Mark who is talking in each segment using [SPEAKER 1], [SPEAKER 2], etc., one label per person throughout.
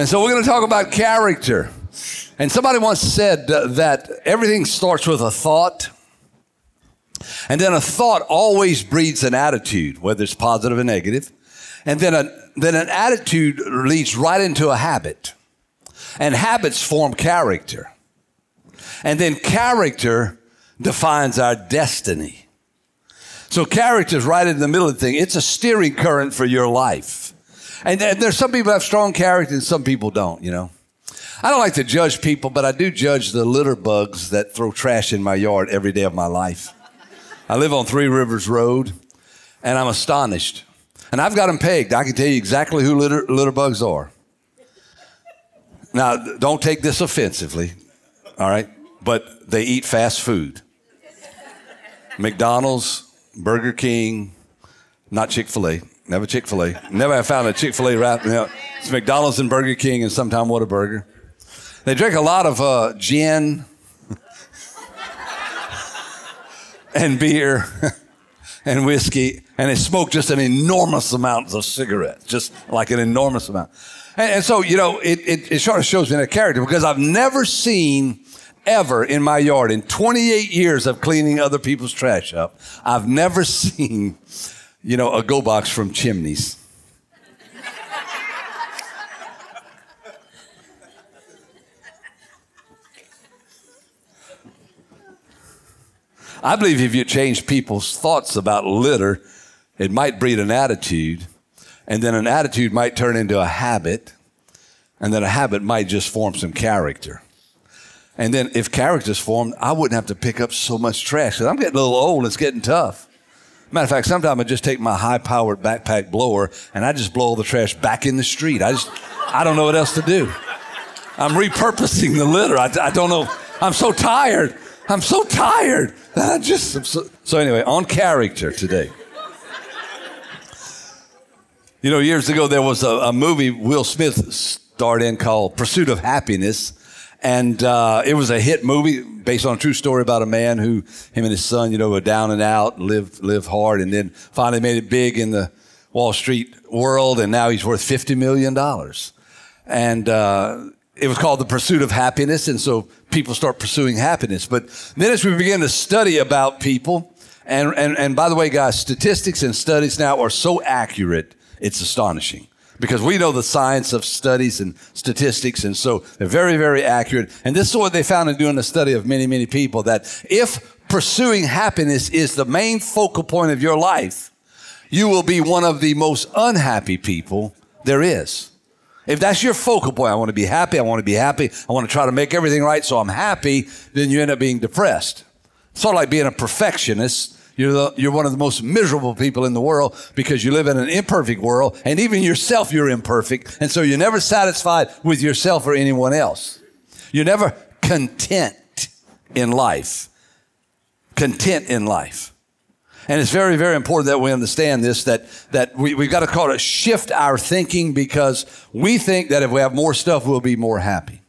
[SPEAKER 1] And so we're going to talk about character. And somebody once said that everything starts with a thought. And then a thought always breeds an attitude, whether it's positive or negative. And then, a, then an attitude leads right into a habit. And habits form character. And then character defines our destiny. So character is right in the middle of the thing. It's a steering current for your life. And, there's some people have strong character and some people don't, you know. I don't like to judge people, but I do judge the litter bugs that throw trash in my yard every day of my life. I live on Three Rivers Road, and I'm astonished. And I've got them pegged. I can tell you exactly who litter, litter bugs are. Now, don't take this offensively, all right? But they eat fast food. McDonald's, Burger King, not Chick fil A. Never Chick fil A. Never have found a Chick fil A wrap. You know, it's McDonald's and Burger King and sometime Whataburger. They drink a lot of uh, gin and beer and whiskey, and they smoke just an enormous amount of cigarettes, just like an enormous amount. And, and so, you know, it, it, it sort of shows me their character because I've never seen ever in my yard in 28 years of cleaning other people's trash up, I've never seen, you know, a go box from chimneys. I believe if you change people's thoughts about litter, it might breed an attitude, and then an attitude might turn into a habit, and then a habit might just form some character. And then if character's formed, I wouldn't have to pick up so much trash. I'm getting a little old, it's getting tough. Matter of fact, sometimes I just take my high powered backpack blower and I just blow all the trash back in the street. I just, I don't know what else to do. I'm repurposing the litter. I, I don't know. I'm so tired. I'm so tired. I just so, so anyway, on character today. You know, years ago there was a, a, movie Will Smith starred in called Pursuit of Happiness, and uh, it was a hit movie based on a true story about a man who him and his son, you know, were down and out, lived lived hard, and then finally made it big in the Wall Street world, and now he's worth fifty million dollars. And uh, it was called the pursuit of happiness, and so people start pursuing happiness. But then as we begin to study about people, and, and, and by the way, guys, statistics and studies now are so accurate, it's astonishing. Because we know the science of studies and statistics, and so they're very, very accurate. And this is what they found in doing a study of many, many people that if pursuing happiness is the main focal point of your life, you will be one of the most unhappy people there is. If that's your focal point, I want to be happy, I want to be happy, I want to try to make everything right so I'm happy, then you end up being depressed. It's sort of like being a perfectionist. You're, the, you're one of the most miserable people in the world because you live in an imperfect world, and even yourself, you're imperfect. And so you're never satisfied with yourself or anyone else. You're never content in life. Content in life. And it's very, very important that we understand this, that, that we, we've got to call it shift our thinking because we think that if we have more stuff, we'll be more happy.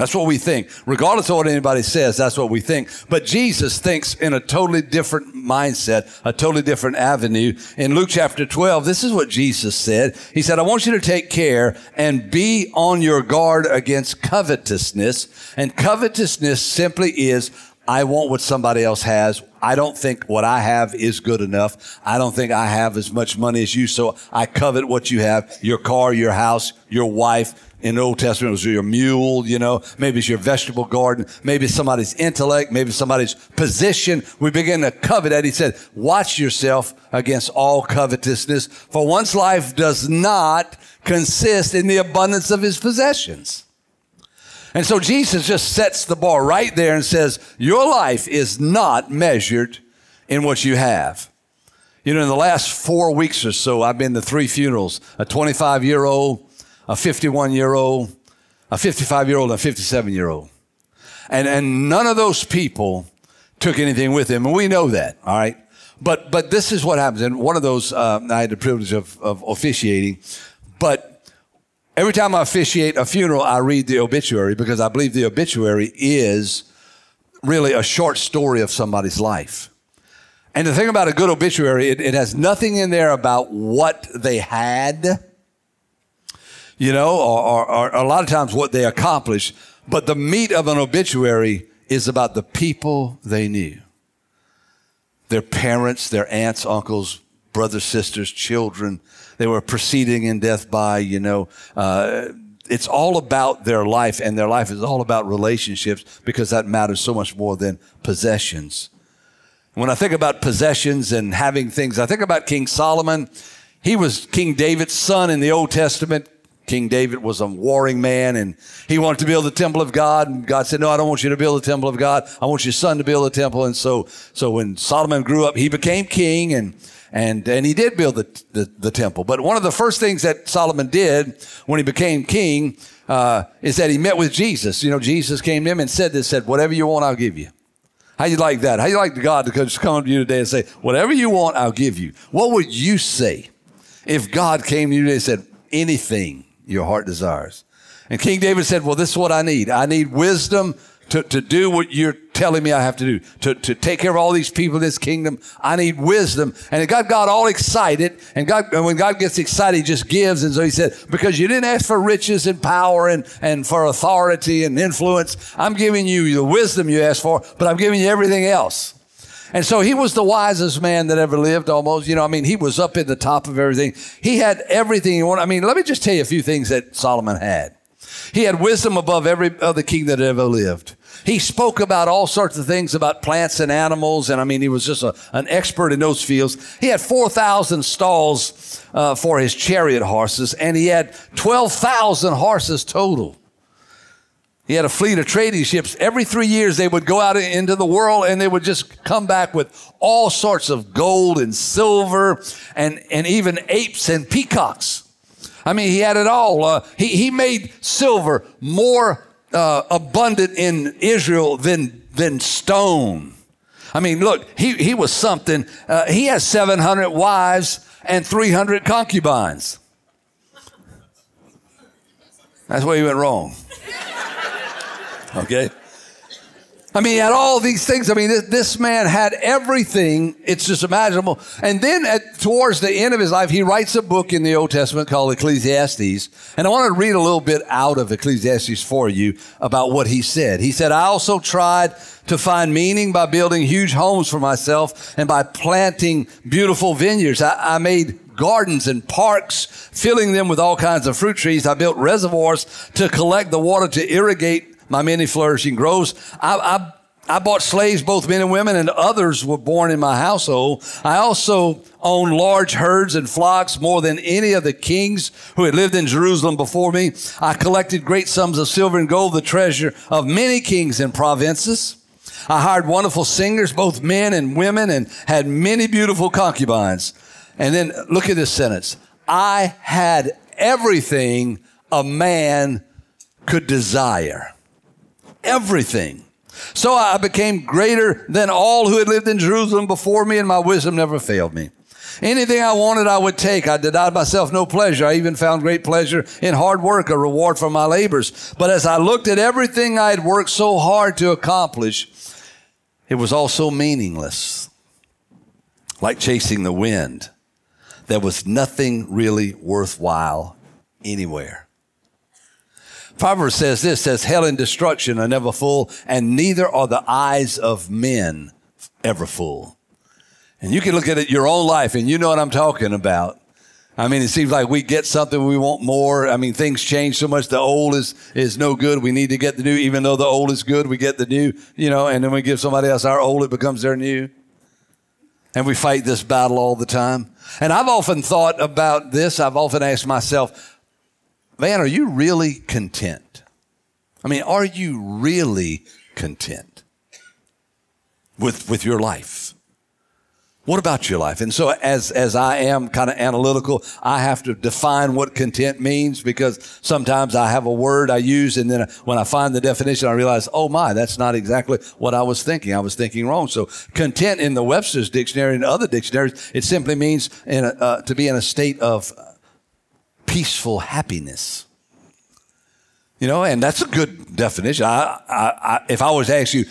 [SPEAKER 1] That's what we think. Regardless of what anybody says, that's what we think. But Jesus thinks in a totally different mindset, a totally different avenue. In Luke chapter 12, this is what Jesus said. He said, I want you to take care and be on your guard against covetousness. And covetousness simply is I want what somebody else has. I don't think what I have is good enough. I don't think I have as much money as you, so I covet what you have your car, your house, your wife. In the Old Testament, it was your mule, you know, maybe it's your vegetable garden, maybe it's somebody's intellect, maybe somebody's position. We begin to covet that. He said, Watch yourself against all covetousness, for one's life does not consist in the abundance of his possessions. And so Jesus just sets the bar right there and says, Your life is not measured in what you have. You know, in the last four weeks or so, I've been to three funerals a 25 year old, a 51 year old, a 55 year old, and a 57 year old. And, and none of those people took anything with them. And we know that, all right? But, but this is what happens. And one of those, uh, I had the privilege of, of officiating. But Every time I officiate a funeral, I read the obituary because I believe the obituary is really a short story of somebody's life. And the thing about a good obituary, it, it has nothing in there about what they had. You know, or, or, or a lot of times what they accomplish. But the meat of an obituary is about the people they knew their parents, their aunts, uncles, brothers, sisters, children. They were proceeding in death by, you know, uh, it's all about their life, and their life is all about relationships because that matters so much more than possessions. When I think about possessions and having things, I think about King Solomon. He was King David's son in the Old Testament. King David was a warring man and he wanted to build the temple of God. And God said, No, I don't want you to build the temple of God. I want your son to build the temple. And so, so when Solomon grew up, he became king and and, and he did build the, the, the temple. But one of the first things that Solomon did when he became king uh, is that he met with Jesus. You know, Jesus came to him and said this, said, whatever you want, I'll give you. How you like that? How you like God to just come to you today and say, whatever you want, I'll give you? What would you say if God came to you today and said, anything your heart desires? And King David said, well, this is what I need. I need wisdom to, to do what you're telling me I have to do, to, to take care of all these people in this kingdom. I need wisdom. And it got God all excited. And God, and when God gets excited, he just gives. And so he said, because you didn't ask for riches and power and, and for authority and influence, I'm giving you the wisdom you asked for, but I'm giving you everything else. And so he was the wisest man that ever lived almost. You know, I mean, he was up at the top of everything. He had everything he wanted. I mean, let me just tell you a few things that Solomon had. He had wisdom above every other king that ever lived. He spoke about all sorts of things about plants and animals, and I mean, he was just a, an expert in those fields. He had 4,000 stalls uh, for his chariot horses, and he had 12,000 horses total. He had a fleet of trading ships. Every three years, they would go out into the world and they would just come back with all sorts of gold and silver and, and even apes and peacocks. I mean, he had it all. Uh, he, he made silver more uh, abundant in Israel than, than stone. I mean, look, he, he was something. Uh, he has 700 wives and 300 concubines. That's where he went wrong. Okay? I mean, he had all these things. I mean, this, this, man had everything. It's just imaginable. And then at, towards the end of his life, he writes a book in the Old Testament called Ecclesiastes. And I want to read a little bit out of Ecclesiastes for you about what he said. He said, I also tried to find meaning by building huge homes for myself and by planting beautiful vineyards. I, I made gardens and parks, filling them with all kinds of fruit trees. I built reservoirs to collect the water to irrigate my many flourishing groves. I, I, I bought slaves, both men and women, and others were born in my household. I also owned large herds and flocks more than any of the kings who had lived in Jerusalem before me. I collected great sums of silver and gold, the treasure of many kings and provinces. I hired wonderful singers, both men and women, and had many beautiful concubines. And then look at this sentence. I had everything a man could desire everything. So I became greater than all who had lived in Jerusalem before me, and my wisdom never failed me. Anything I wanted, I would take. I denied myself no pleasure. I even found great pleasure in hard work, a reward for my labors. But as I looked at everything I had worked so hard to accomplish, it was all so meaningless, like chasing the wind. There was nothing really worthwhile anywhere. Proverbs says this, says hell and destruction are never full, and neither are the eyes of men ever full. And you can look at it your own life and you know what I'm talking about. I mean, it seems like we get something, we want more. I mean, things change so much. The old is, is no good. We need to get the new. Even though the old is good, we get the new, you know, and then we give somebody else our old, it becomes their new. And we fight this battle all the time. And I've often thought about this. I've often asked myself, Man, are you really content? I mean, are you really content with, with your life? What about your life? And so as, as I am kind of analytical, I have to define what content means because sometimes I have a word I use and then when I find the definition, I realize, oh my, that's not exactly what I was thinking. I was thinking wrong. So content in the Webster's dictionary and other dictionaries, it simply means a, uh, to be in a state of peaceful happiness. You know, and that's a good definition. I, I, I, if I was to ask you,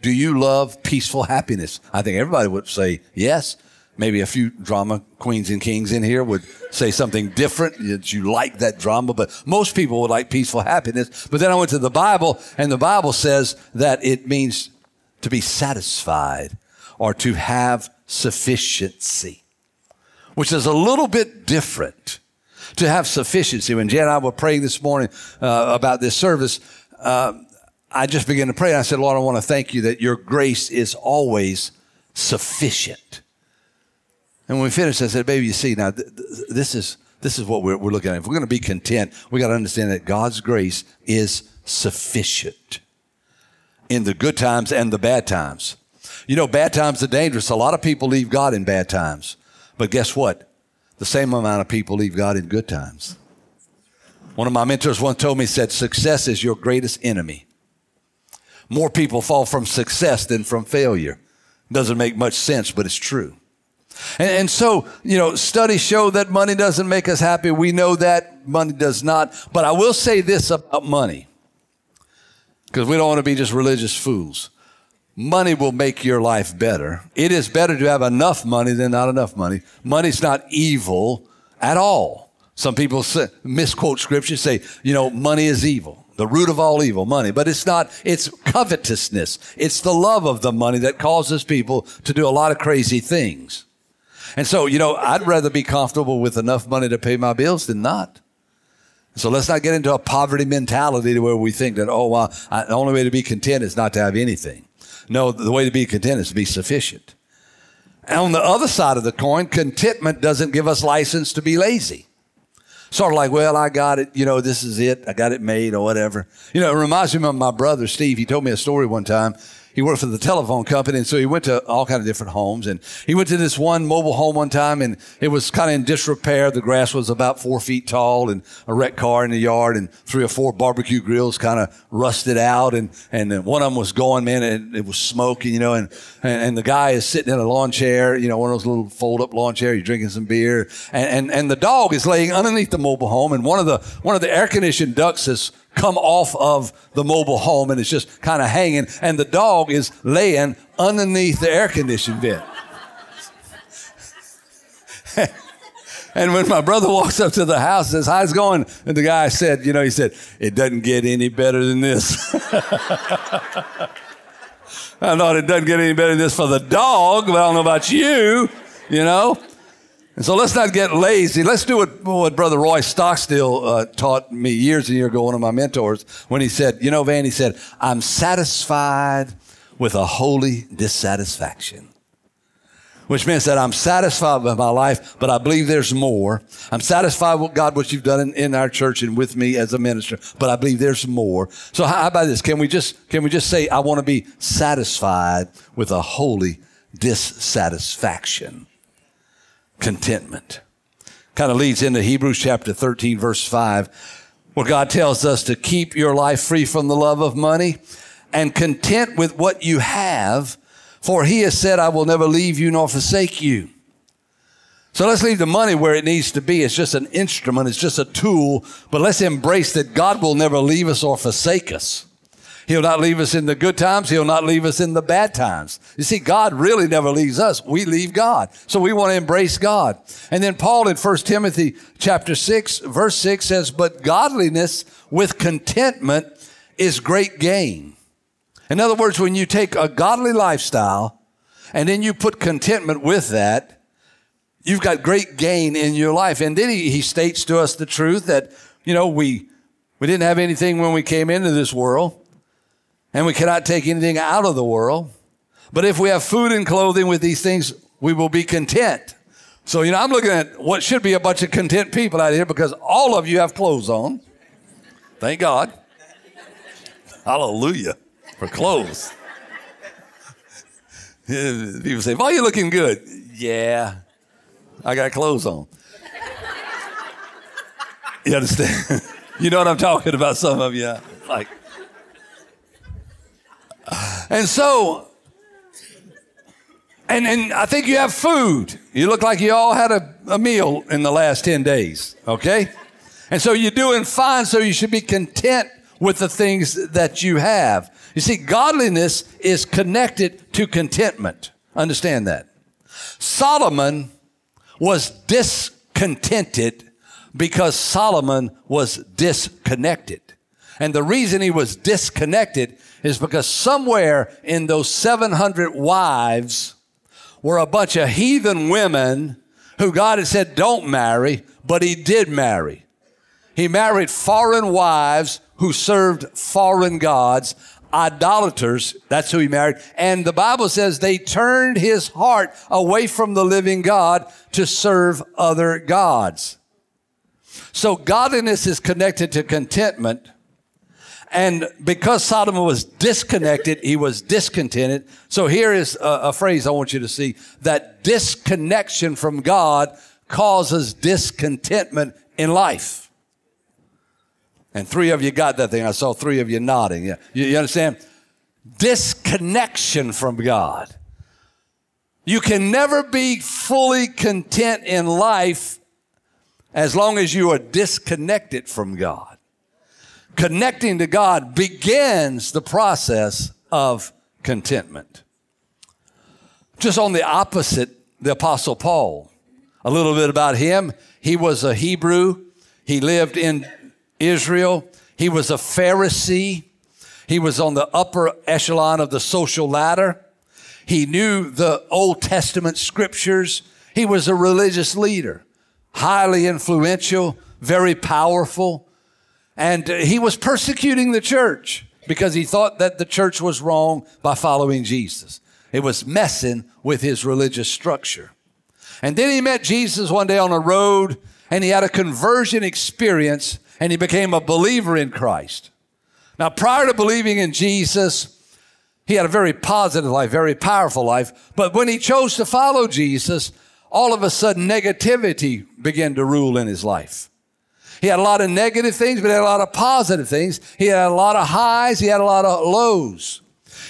[SPEAKER 1] do you love peaceful happiness? I think everybody would say yes. Maybe a few drama queens and kings in here would say something different that you like that drama, but most people would like peaceful happiness. But then I went to the Bible, and the Bible says that it means to be satisfied or to have sufficiency, which is a little bit different. To have sufficiency. When Jan and I were praying this morning uh, about this service, uh, I just began to pray and I said, Lord, I want to thank you that your grace is always sufficient. And when we finished, I said, baby, you see, now th- th- this is this is what we're, we're looking at. If we're going to be content, we got to understand that God's grace is sufficient in the good times and the bad times. You know, bad times are dangerous. A lot of people leave God in bad times. But guess what? The same amount of people leave God in good times. One of my mentors once told me, said, success is your greatest enemy. More people fall from success than from failure. Doesn't make much sense, but it's true. And, and, so, you know, studies show that money doesn't make us happy. We know that money does not. But I will say this about money, because we don't want to be just religious fools. Money will make your life better. It is better to have enough money than not enough money. Money's not evil at all. Some people say, misquote scripture, say, you know, money is evil, the root of all evil, money. But it's not, it's covetousness. It's the love of the money that causes people to do a lot of crazy things. And so, you know, I'd rather be comfortable with enough money to pay my bills than not. So let's not get into a poverty mentality to where we think that, oh, well, I, the only way to be content is not to have anything. No, the way to be content is to be sufficient. And on the other side of the coin, contentment doesn't give us license to be lazy. Sort of like, well, I got it, you know, this is it, I got it made or whatever. You know, it reminds me of my brother Steve. He told me a story one time he worked for the telephone company, and so he went to all kind of different homes. And he went to this one mobile home one time, and it was kind of in disrepair. The grass was about four feet tall, and a wrecked car in the yard, and three or four barbecue grills kind of rusted out, and and one of them was going, man, and it was smoking, you know. And, and the guy is sitting in a lawn chair, you know, one of those little fold up lawn chairs. He's drinking some beer, and and and the dog is laying underneath the mobile home, and one of the one of the air conditioned ducts is come off of the mobile home and it's just kind of hanging, and the dog is laying underneath the air conditioning vent. and when my brother walks up to the house, says, How's it going? And the guy said, You know, he said, It doesn't get any better than this. I thought it doesn't get any better than this for the dog, but I don't know about you, you know. And so let's not get lazy. Let's do what, what Brother Roy Stockstill uh, taught me years and years ago, one of my mentors, when he said, You know, Van, he said, I'm satisfied with a holy dissatisfaction. Which means that I'm satisfied with my life, but I believe there's more. I'm satisfied with God, what you've done in, in our church and with me as a minister, but I believe there's more. So how about this? Can we just, can we just say, I want to be satisfied with a holy dissatisfaction? Contentment. Kind of leads into Hebrews chapter 13, verse 5, where God tells us to keep your life free from the love of money and content with what you have, for he has said, I will never leave you nor forsake you. So let's leave the money where it needs to be. It's just an instrument, it's just a tool, but let's embrace that God will never leave us or forsake us. He'll not leave us in the good times. He'll not leave us in the bad times. You see, God really never leaves us. We leave God. So we want to embrace God. And then Paul in 1 Timothy chapter 6, verse 6 says, But godliness with contentment is great gain. In other words, when you take a godly lifestyle and then you put contentment with that, you've got great gain in your life. And then he, he states to us the truth that, you know, we, we didn't have anything when we came into this world and we cannot take anything out of the world. But if we have food and clothing with these things, we will be content. So, you know, I'm looking at what should be a bunch of content people out here because all of you have clothes on. Thank God. Hallelujah for clothes. People say, Why are you looking good? Yeah, I got clothes on. You understand? you know what I'm talking about, some of you. Like, and so, and, and I think you have food. You look like you all had a, a meal in the last 10 days, okay? And so you're doing fine, so you should be content with the things that you have. You see, godliness is connected to contentment. Understand that. Solomon was discontented because Solomon was disconnected. And the reason he was disconnected is because somewhere in those 700 wives were a bunch of heathen women who God had said don't marry, but he did marry. He married foreign wives who served foreign gods, idolaters. That's who he married. And the Bible says they turned his heart away from the living God to serve other gods. So godliness is connected to contentment. And because Solomon was disconnected, he was discontented. So here is a, a, phrase I want you to see that disconnection from God causes discontentment in life. And three of you got that thing. I saw three of you nodding. Yeah. You, you understand? Disconnection from God. You can never be fully content in life as long as you are disconnected from God. Connecting to God begins the process of contentment. Just on the opposite, the Apostle Paul. A little bit about him. He was a Hebrew. He lived in Israel. He was a Pharisee. He was on the upper echelon of the social ladder. He knew the Old Testament scriptures. He was a religious leader highly influential, very powerful. And uh, he was persecuting the church because he thought that the church was wrong by following Jesus. It was messing with his religious structure. And then he met Jesus one day on a road and he had a conversion experience and he became a believer in Christ. Now, prior to believing in Jesus, he had a very positive life, very powerful life. But when he chose to follow Jesus, all of a sudden negativity began to rule in his life. He had a lot of negative things, but he had a lot of positive things. He had a lot of highs, he had a lot of lows.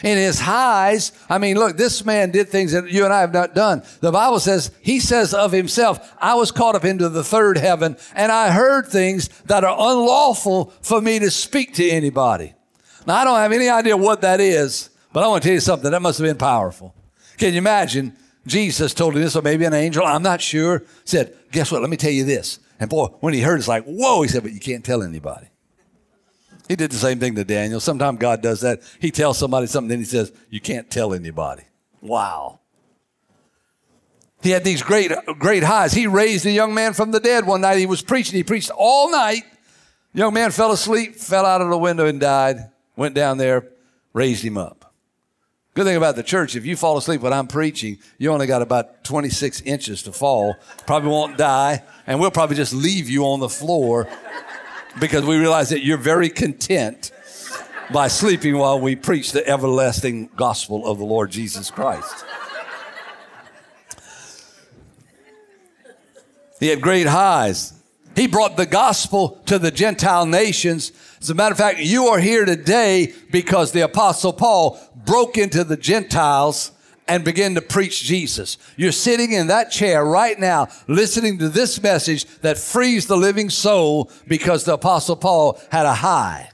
[SPEAKER 1] In his highs, I mean, look, this man did things that you and I have not done. The Bible says, he says of himself, I was caught up into the third heaven and I heard things that are unlawful for me to speak to anybody. Now, I don't have any idea what that is, but I want to tell you something. That must have been powerful. Can you imagine Jesus told him this, or maybe an angel, I'm not sure, said, Guess what? Let me tell you this. And boy, when he heard it's like, Whoa, he said, But you can't tell anybody. He did the same thing to Daniel. Sometimes God does that. He tells somebody something, then he says, You can't tell anybody. Wow. He had these great, great highs. He raised a young man from the dead one night. He was preaching. He preached all night. Young man fell asleep, fell out of the window and died. Went down there, raised him up. Good thing about the church, if you fall asleep when I'm preaching, you only got about 26 inches to fall. Probably won't die, and we'll probably just leave you on the floor because we realize that you're very content by sleeping while we preach the everlasting gospel of the Lord Jesus Christ. He had great highs. He brought the gospel to the Gentile nations. As a matter of fact, you are here today because the apostle Paul broke into the Gentiles and began to preach Jesus. You're sitting in that chair right now listening to this message that frees the living soul because the apostle Paul had a high.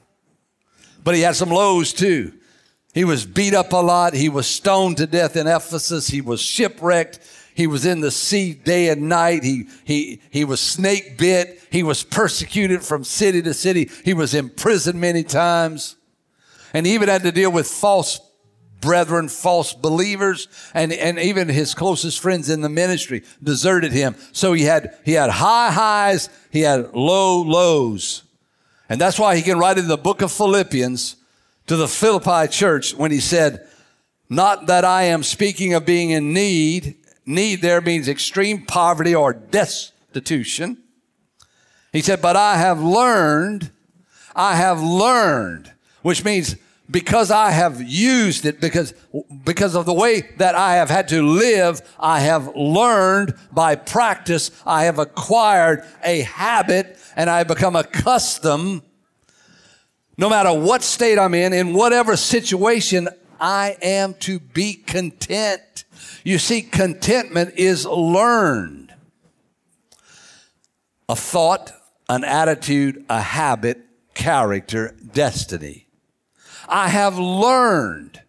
[SPEAKER 1] But he had some lows too. He was beat up a lot. He was stoned to death in Ephesus. He was shipwrecked. He was in the sea day and night. He, he, he was snake bit. He was persecuted from city to city. He was imprisoned many times. And he even had to deal with false brethren, false believers, and, and even his closest friends in the ministry deserted him. So he had, he had high highs. He had low lows. And that's why he can write in the book of Philippians to the Philippi church when he said, not that I am speaking of being in need Need there means extreme poverty or destitution. He said, But I have learned, I have learned, which means because I have used it, because, because of the way that I have had to live, I have learned by practice, I have acquired a habit, and I have become accustomed, no matter what state I'm in, in whatever situation, I am to be content. You see, contentment is learned. A thought, an attitude, a habit, character, destiny. I have learned.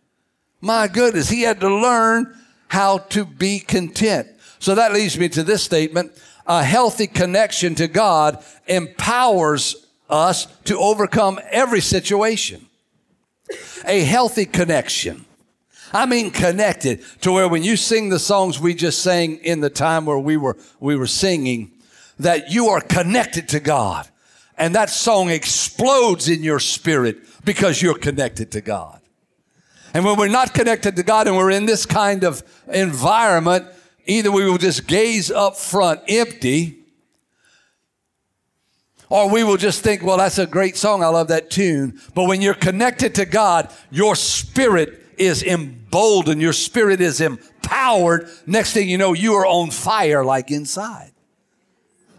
[SPEAKER 1] My goodness, he had to learn how to be content. So that leads me to this statement. A healthy connection to God empowers us to overcome every situation. A healthy connection. I mean connected to where when you sing the songs we just sang in the time where we were, we were singing, that you are connected to God. And that song explodes in your spirit because you're connected to God. And when we're not connected to God and we're in this kind of environment, either we will just gaze up front empty, or we will just think, well, that's a great song. I love that tune. But when you're connected to God, your spirit is emboldened, your spirit is empowered. Next thing you know, you are on fire like inside.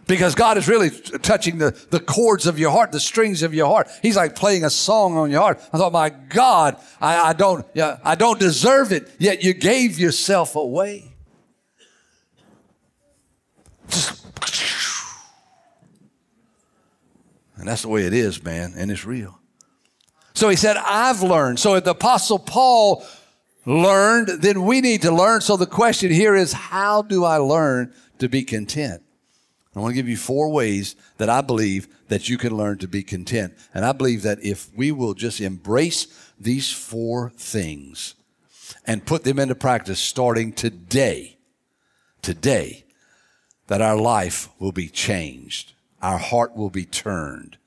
[SPEAKER 1] Because God is really touching the, the chords of your heart, the strings of your heart. He's like playing a song on your heart. I thought, my God, I, I don't, yeah, I don't deserve it, yet you gave yourself away. Just, and that's the way it is, man, and it's real. So he said, I've learned. So if the apostle Paul learned, then we need to learn. So the question here is, how do I learn to be content? I want to give you four ways that I believe that you can learn to be content. And I believe that if we will just embrace these four things and put them into practice starting today, today, that our life will be changed. Our heart will be turned.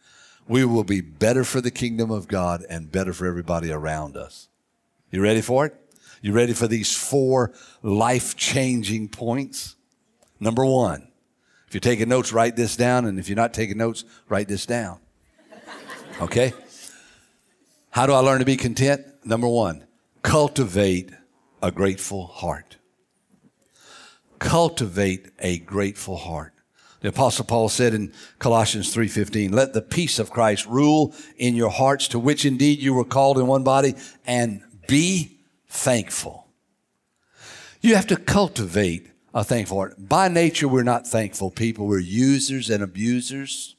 [SPEAKER 1] We will be better for the kingdom of God and better for everybody around us. You ready for it? You ready for these four life changing points? Number one, if you're taking notes, write this down. And if you're not taking notes, write this down. Okay? How do I learn to be content? Number one, cultivate a grateful heart. Cultivate a grateful heart. The apostle Paul said in Colossians 3:15, "Let the peace of Christ rule in your hearts to which indeed you were called in one body and be thankful." You have to cultivate uh, thankful heart. By nature, we're not thankful people. We're users and abusers.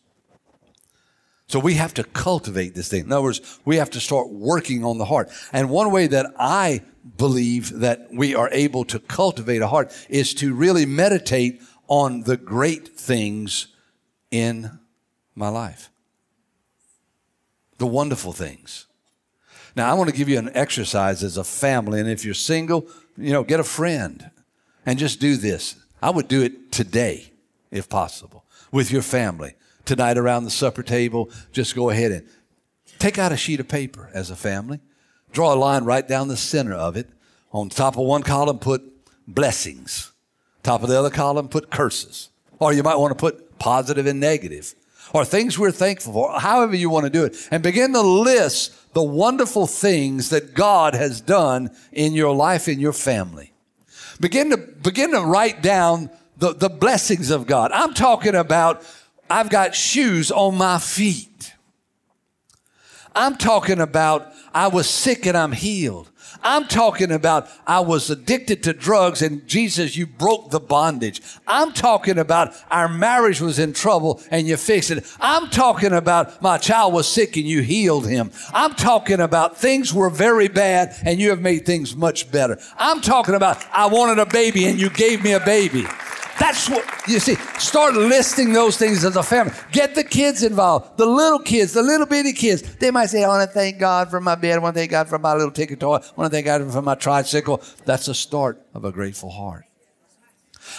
[SPEAKER 1] So we have to cultivate this thing. In other words, we have to start working on the heart. And one way that I believe that we are able to cultivate a heart is to really meditate on the great things in my life. The wonderful things. Now, I want to give you an exercise as a family. And if you're single, you know, get a friend and just do this. I would do it today, if possible, with your family. Tonight around the supper table, just go ahead and take out a sheet of paper as a family. Draw a line right down the center of it. On top of one column, put blessings. Top of the other column, put curses. Or you might want to put positive and negative. Or things we're thankful for, however you want to do it. And begin to list the wonderful things that God has done in your life, in your family. Begin to, begin to write down the, the blessings of God. I'm talking about I've got shoes on my feet. I'm talking about I was sick and I'm healed. I'm talking about I was addicted to drugs and Jesus, you broke the bondage. I'm talking about our marriage was in trouble and you fixed it. I'm talking about my child was sick and you healed him. I'm talking about things were very bad and you have made things much better. I'm talking about I wanted a baby and you gave me a baby. That's what you see. Start listing those things as a family. Get the kids involved. The little kids, the little bitty kids. They might say, I want to thank God for my bed. I want to thank God for my little ticket toy. I want to thank God for my tricycle. That's the start of a grateful heart.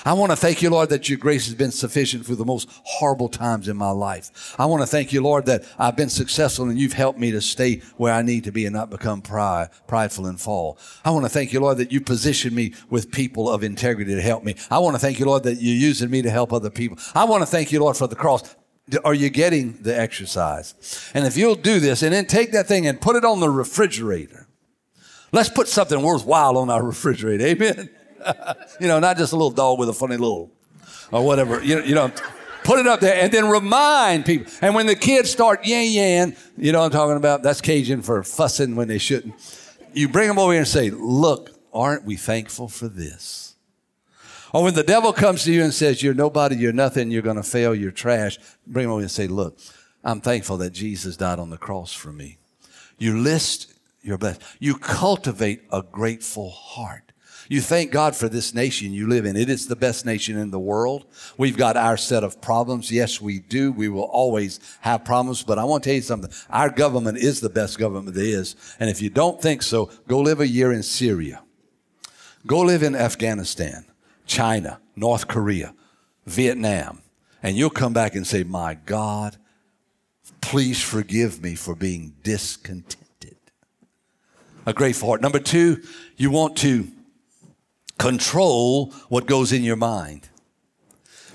[SPEAKER 1] I want to thank you, Lord, that your grace has been sufficient for the most horrible times in my life. I want to thank you, Lord, that I've been successful and you've helped me to stay where I need to be and not become pride, prideful and fall. I want to thank you, Lord, that you positioned me with people of integrity to help me. I want to thank you, Lord, that you're using me to help other people. I want to thank you, Lord, for the cross. Are you getting the exercise? And if you'll do this and then take that thing and put it on the refrigerator. Let's put something worthwhile on our refrigerator. Amen. you know, not just a little dog with a funny little or whatever. You, you know, put it up there and then remind people. And when the kids start yan yan, you know what I'm talking about? That's Cajun for fussing when they shouldn't. You bring them over here and say, Look, aren't we thankful for this? Or when the devil comes to you and says, You're nobody, you're nothing, you're going to fail, you're trash, bring them over and say, Look, I'm thankful that Jesus died on the cross for me. You list your blessed. You cultivate a grateful heart. You thank God for this nation you live in. It is the best nation in the world. We've got our set of problems. Yes, we do. We will always have problems. But I want to tell you something. Our government is the best government there is. And if you don't think so, go live a year in Syria. Go live in Afghanistan, China, North Korea, Vietnam. And you'll come back and say, My God, please forgive me for being discontented. A grateful heart. Number two, you want to control what goes in your mind.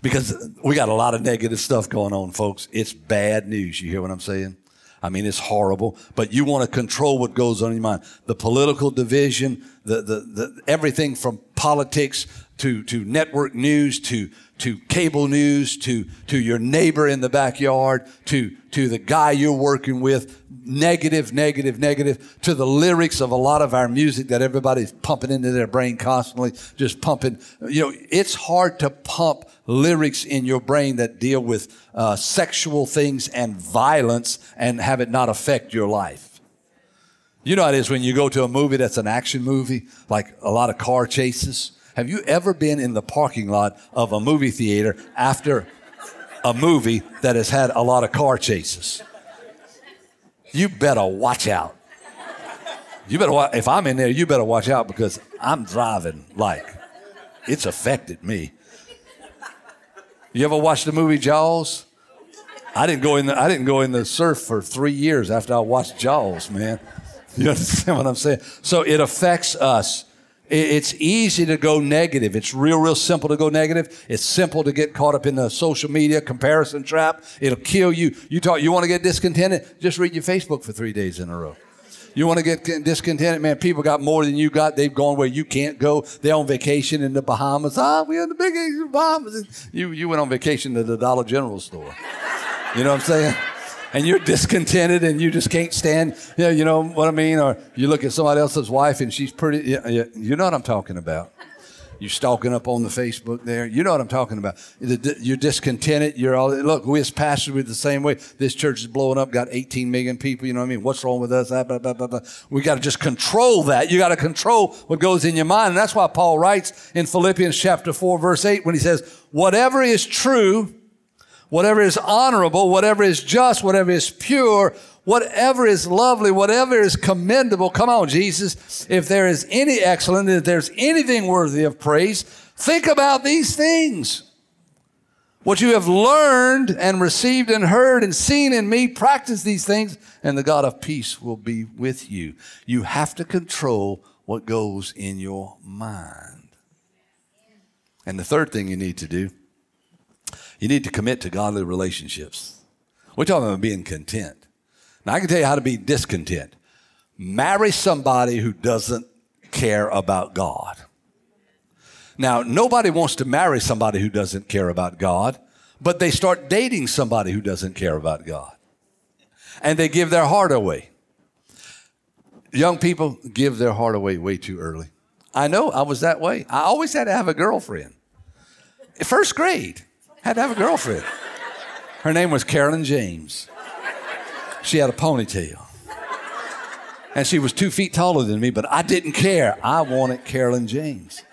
[SPEAKER 1] Because we got a lot of negative stuff going on, folks. It's bad news. You hear what I'm saying? I mean, it's horrible, but you want to control what goes on in your mind. The political division, the, the, the, everything from politics to, to network news to, to cable news to, to your neighbor in the backyard to, to the guy you're working with, negative, negative, negative, to the lyrics of a lot of our music that everybody's pumping into their brain constantly, just pumping. You know, it's hard to pump lyrics in your brain that deal with uh, sexual things and violence and have it not affect your life. You know how it is when you go to a movie that's an action movie, like a lot of car chases. Have you ever been in the parking lot of a movie theater after a movie that has had a lot of car chases? You better watch out. You better watch, if I'm in there, you better watch out because I'm driving like it's affected me. You ever watched the movie Jaws? I didn't go in the, I didn't go in the surf for three years after I watched Jaws, man. You understand what I'm saying? So it affects us. It's easy to go negative. It's real, real simple to go negative. It's simple to get caught up in the social media comparison trap. It'll kill you. You talk, you want to get discontented? Just read your Facebook for three days in a row. You want to get discontented, man? People got more than you got. They've gone where you can't go. They're on vacation in the Bahamas. Ah, we're in the big Bahamas. You you went on vacation to the Dollar General store. You know what I'm saying? And you're discontented and you just can't stand, you know, you know what I mean? Or you look at somebody else's wife and she's pretty, you, you know what I'm talking about. You're stalking up on the Facebook there. You know what I'm talking about. You're discontented. You're all, look, we as pastors, we're the same way. This church is blowing up, got 18 million people. You know what I mean? What's wrong with us? We got to just control that. You got to control what goes in your mind. And that's why Paul writes in Philippians chapter 4, verse 8, when he says, whatever is true, whatever is honorable, whatever is just, whatever is pure, whatever is lovely, whatever is commendable. Come on, Jesus. If there is any excellent, if there's anything worthy of praise, think about these things. What you have learned and received and heard and seen in me, practice these things, and the God of peace will be with you. You have to control what goes in your mind. And the third thing you need to do you need to commit to godly relationships. We're talking about being content. Now, I can tell you how to be discontent. Marry somebody who doesn't care about God. Now, nobody wants to marry somebody who doesn't care about God, but they start dating somebody who doesn't care about God. And they give their heart away. Young people give their heart away way too early. I know I was that way. I always had to have a girlfriend. First grade. Had to have a girlfriend. Her name was Carolyn James. She had a ponytail. And she was two feet taller than me, but I didn't care. I wanted Carolyn James.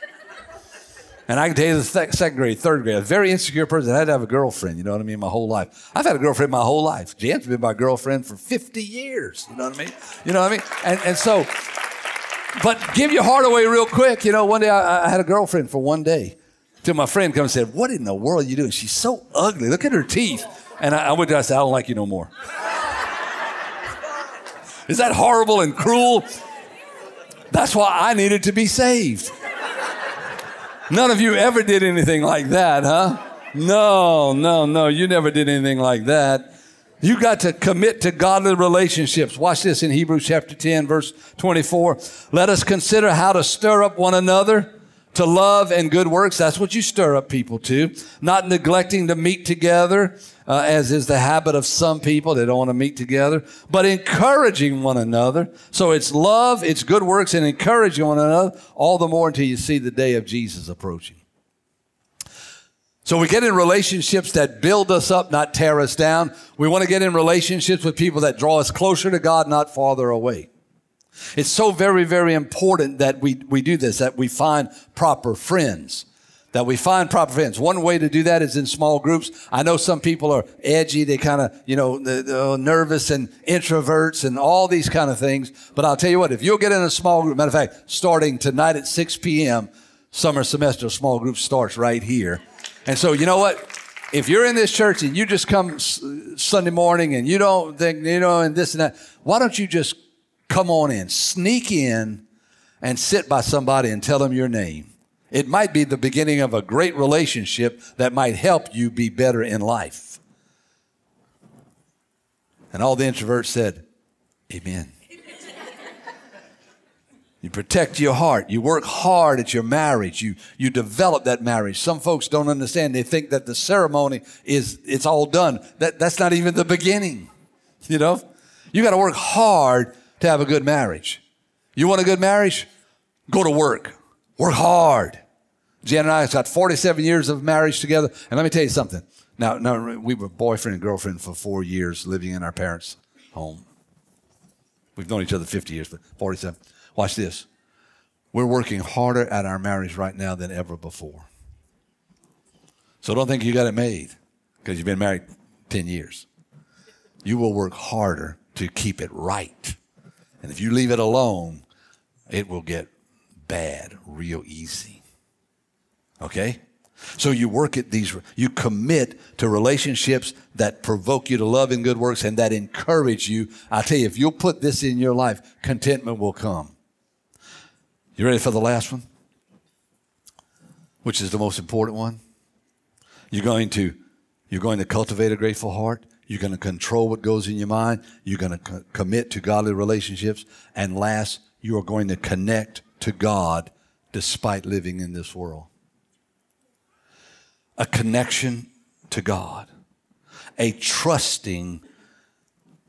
[SPEAKER 1] And I can tell the second grade, third grade, a very insecure person. I had to have a girlfriend, you know what I mean, my whole life. I've had a girlfriend my whole life. Jan's been my girlfriend for 50 years, you know what I mean? You know what I mean? And, and so, but give your heart away real quick. You know, one day I, I had a girlfriend for one day till my friend comes and said, What in the world are you doing? She's so ugly. Look at her teeth. And I, I went to I said, I don't like you no more. Is that horrible and cruel? That's why I needed to be saved. None of you ever did anything like that, huh? No, no, no. You never did anything like that. You got to commit to godly relationships. Watch this in Hebrews chapter 10, verse 24. Let us consider how to stir up one another to love and good works. That's what you stir up people to. Not neglecting to meet together, uh, as is the habit of some people. They don't want to meet together, but encouraging one another. So it's love, it's good works, and encouraging one another, all the more until you see the day of Jesus approaching. So we get in relationships that build us up, not tear us down. We want to get in relationships with people that draw us closer to God, not farther away. It's so very, very important that we, we do this, that we find proper friends that we find proper friends. One way to do that is in small groups. I know some people are edgy. They kind of, you know, nervous and introverts and all these kind of things. But I'll tell you what, if you'll get in a small group, matter of fact, starting tonight at 6 p.m., summer semester small group starts right here. And so, you know what? If you're in this church and you just come Sunday morning and you don't think, you know, and this and that, why don't you just come on in, sneak in and sit by somebody and tell them your name? It might be the beginning of a great relationship that might help you be better in life. And all the introverts said, Amen. You protect your heart. You work hard at your marriage. You, you develop that marriage. Some folks don't understand. They think that the ceremony is, it's all done. That, that's not even the beginning. You know? You got to work hard to have a good marriage. You want a good marriage? Go to work. Work hard. Jan and I have got 47 years of marriage together. And let me tell you something. Now, now, we were boyfriend and girlfriend for four years living in our parents' home. We've known each other 50 years, but 47. Watch this. We're working harder at our marriage right now than ever before. So don't think you got it made because you've been married 10 years. You will work harder to keep it right. And if you leave it alone, it will get bad real easy. Okay? So you work at these, you commit to relationships that provoke you to love and good works and that encourage you. I tell you, if you'll put this in your life, contentment will come. You ready for the last one? Which is the most important one? You're going to, you're going to cultivate a grateful heart. You're going to control what goes in your mind. You're going to co- commit to godly relationships. And last, you are going to connect to God despite living in this world a connection to God, a trusting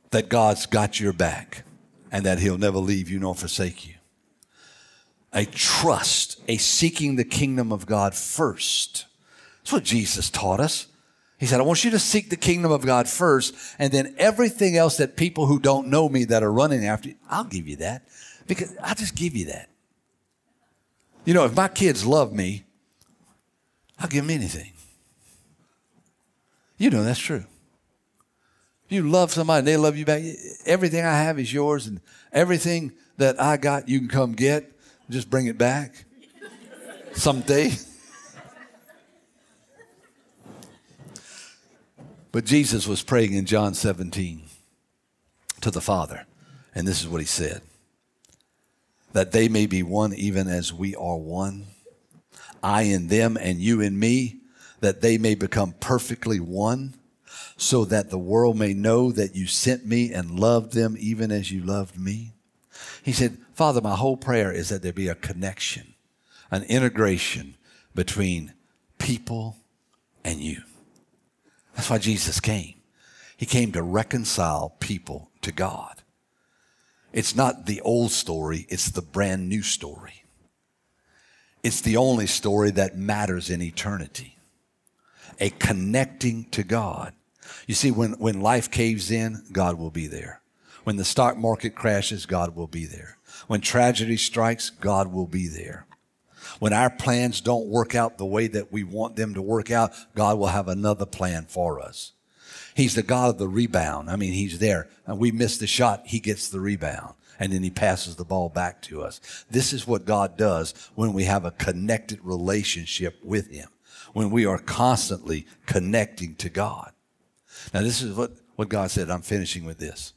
[SPEAKER 1] that God's got your back and that He'll never leave you nor forsake you. A trust, a seeking the kingdom of God first. That's what Jesus taught us. He said, I want you to seek the kingdom of God first, and then everything else that people who don't know me that are running after you, I'll give you that. Because I'll just give you that. You know, if my kids love me, I'll give them anything. You know that's true. If You love somebody and they love you back. Everything I have is yours, and everything that I got, you can come get. Just bring it back someday. But Jesus was praying in John 17 to the Father, and this is what he said that they may be one even as we are one. I in them and you in me, that they may become perfectly one, so that the world may know that you sent me and loved them even as you loved me. He said, Father, my whole prayer is that there be a connection, an integration between people and you. That's why Jesus came. He came to reconcile people to God. It's not the old story, it's the brand new story. It's the only story that matters in eternity a connecting to God. You see, when, when life caves in, God will be there. When the stock market crashes, God will be there. When tragedy strikes, God will be there. When our plans don't work out the way that we want them to work out, God will have another plan for us. He's the God of the rebound. I mean, He's there. And we miss the shot, He gets the rebound. And then He passes the ball back to us. This is what God does when we have a connected relationship with Him when we are constantly connecting to God. Now, this is what, what God said. I'm finishing with this.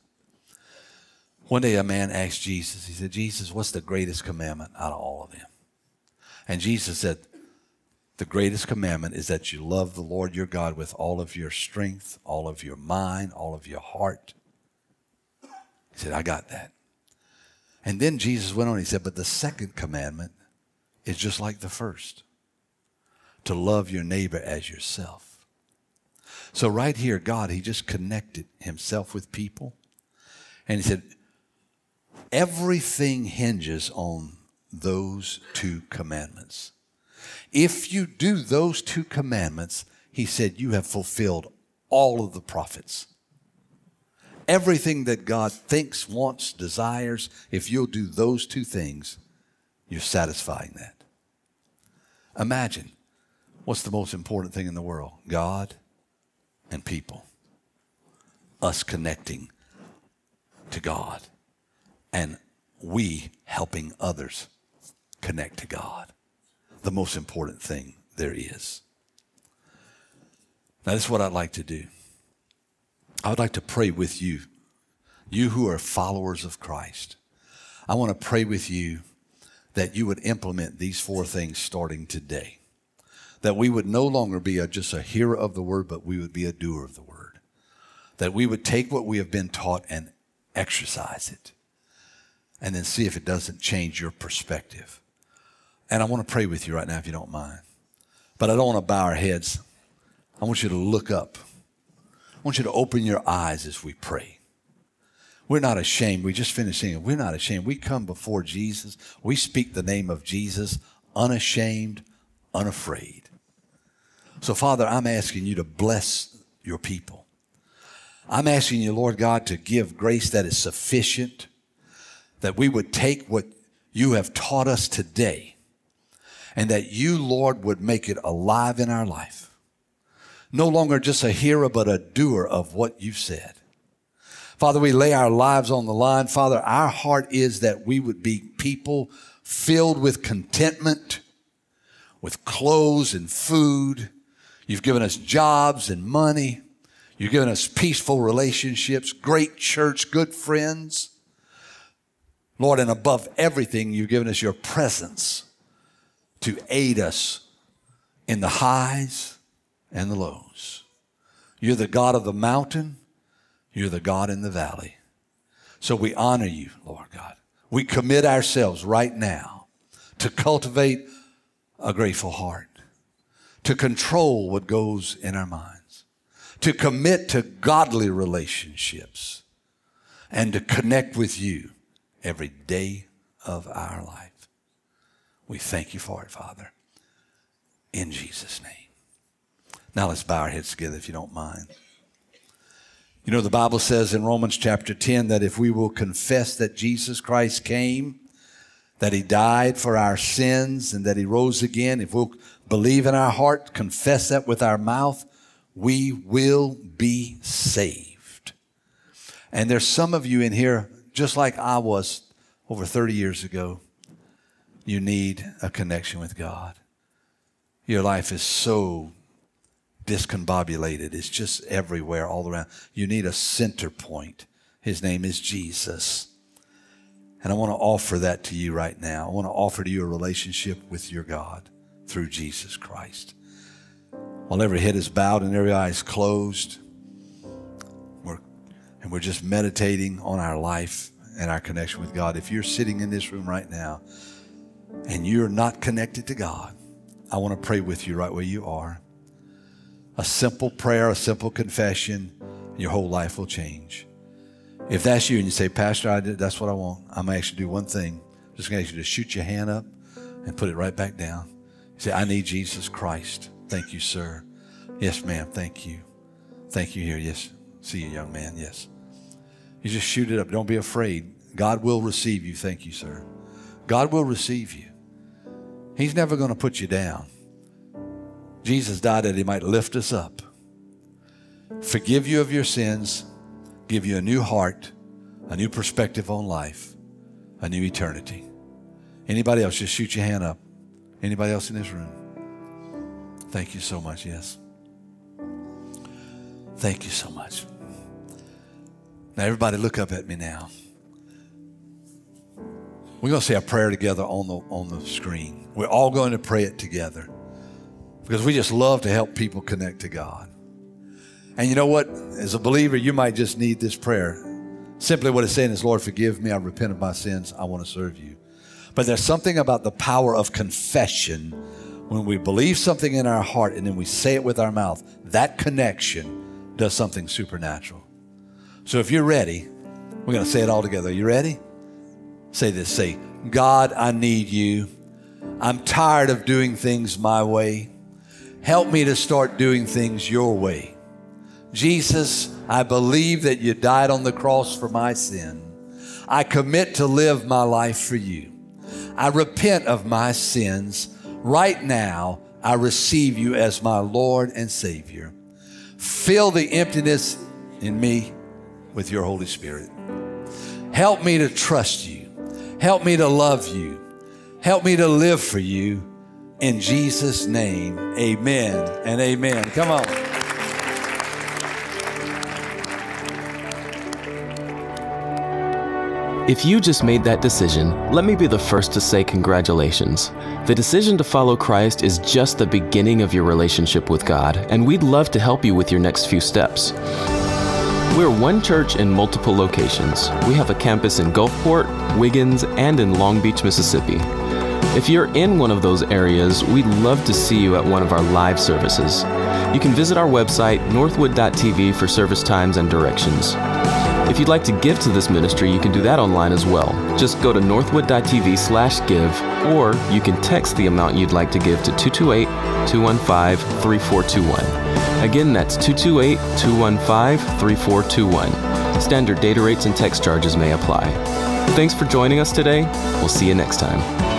[SPEAKER 1] One day a man asked Jesus, he said, Jesus, what's the greatest commandment out of all of them? And Jesus said, the greatest commandment is that you love the Lord your God with all of your strength, all of your mind, all of your heart. He said, I got that. And then Jesus went on, he said, but the second commandment is just like the first to love your neighbor as yourself. So, right here, God, He just connected Himself with people. And He said, everything hinges on those two commandments. If you do those two commandments, He said, you have fulfilled all of the prophets. everything that God thinks, wants, desires, if you'll do those two things, you're satisfying that. Imagine what's the most important thing in the world? God and people. Us connecting to God and we helping others connect to God. The most important thing there is. Now, this is what I'd like to do. I would like to pray with you, you who are followers of Christ. I want to pray with you that you would implement these four things starting today. That we would no longer be a, just a hearer of the word, but we would be a doer of the word. That we would take what we have been taught and exercise it, and then see if it doesn't change your perspective. And I want to pray with you right now, if you don't mind. But I don't want to bow our heads. I want you to look up. I want you to open your eyes as we pray. We're not ashamed. We just finished singing. We're not ashamed. We come before Jesus. We speak the name of Jesus, unashamed, unafraid. So, Father, I'm asking you to bless your people. I'm asking you, Lord God, to give grace that is sufficient, that we would take what you have taught us today, and that you, Lord, would make it alive in our life. No longer just a hearer, but a doer of what you've said. Father, we lay our lives on the line. Father, our heart is that we would be people filled with contentment, with clothes and food. You've given us jobs and money. You've given us peaceful relationships, great church, good friends. Lord, and above everything, you've given us your presence to aid us in the highs and the lows. You're the God of the mountain, you're the God in the valley. So we honor you, Lord God. We commit ourselves right now to cultivate a grateful heart, to control what goes in our minds to commit to godly relationships and to connect with you every day of our life. We thank you for it, Father, in Jesus' name. Now let's bow our heads together if you don't mind. You know, the Bible says in Romans chapter 10 that if we will confess that Jesus Christ came, that he died for our sins, and that he rose again, if we'll believe in our heart, confess that with our mouth, we will be saved. And there's some of you in here, just like I was over 30 years ago, you need a connection with God. Your life is so discombobulated, it's just everywhere, all around. You need a center point. His name is Jesus. And I want to offer that to you right now. I want to offer to you a relationship with your God through Jesus Christ while every head is bowed and every eye is closed. We're, and we're just meditating on our life and our connection with God. If you're sitting in this room right now and you're not connected to God, I want to pray with you right where you are. A simple prayer, a simple confession, your whole life will change. If that's you and you say, Pastor, I did, that's what I want, I'm going to actually do one thing. I'm just going to ask you to shoot your hand up and put it right back down. say, I need Jesus Christ. Thank you, sir. Yes, ma'am. Thank you. Thank you here. Yes. See you, young man. Yes. You just shoot it up. Don't be afraid. God will receive you. Thank you, sir. God will receive you. He's never going to put you down. Jesus died that he might lift us up, forgive you of your sins, give you a new heart, a new perspective on life, a new eternity. Anybody else, just shoot your hand up. Anybody else in this room? Thank you so much. Yes. Thank you so much. Now, everybody, look up at me now. We're going to say a prayer together on the, on the screen. We're all going to pray it together because we just love to help people connect to God. And you know what? As a believer, you might just need this prayer. Simply what it's saying is, Lord, forgive me. I repent of my sins. I want to serve you. But there's something about the power of confession when we believe something in our heart and then we say it with our mouth, that connection does something supernatural. So if you're ready, we're going to say it all together. Are you ready? Say this say, God, I need you. I'm tired of doing things my way. Help me to start doing things your way. Jesus, I believe that you died on the cross for my sin. I commit to live my life for you. I repent of my sins. Right now, I receive you as my Lord and Savior. Fill the emptiness in me with your Holy Spirit. Help me to trust you. Help me to love you. Help me to live for you. In Jesus' name, amen and amen. Come on.
[SPEAKER 2] If you just made that decision, let me be the first to say congratulations. The decision to follow Christ is just the beginning of your relationship with God, and we'd love to help you with your next few steps. We're one church in multiple locations. We have a campus in Gulfport, Wiggins, and in Long Beach, Mississippi. If you're in one of those areas, we'd love to see you at one of our live services. You can visit our website, northwood.tv, for service times and directions. If you'd like to give to this ministry, you can do that online as well. Just go to northwood.tv slash give, or you can text the amount you'd like to give to 228 215 3421. Again, that's 228 215 3421. Standard data rates and text charges may apply. Thanks for joining us today. We'll see you next time.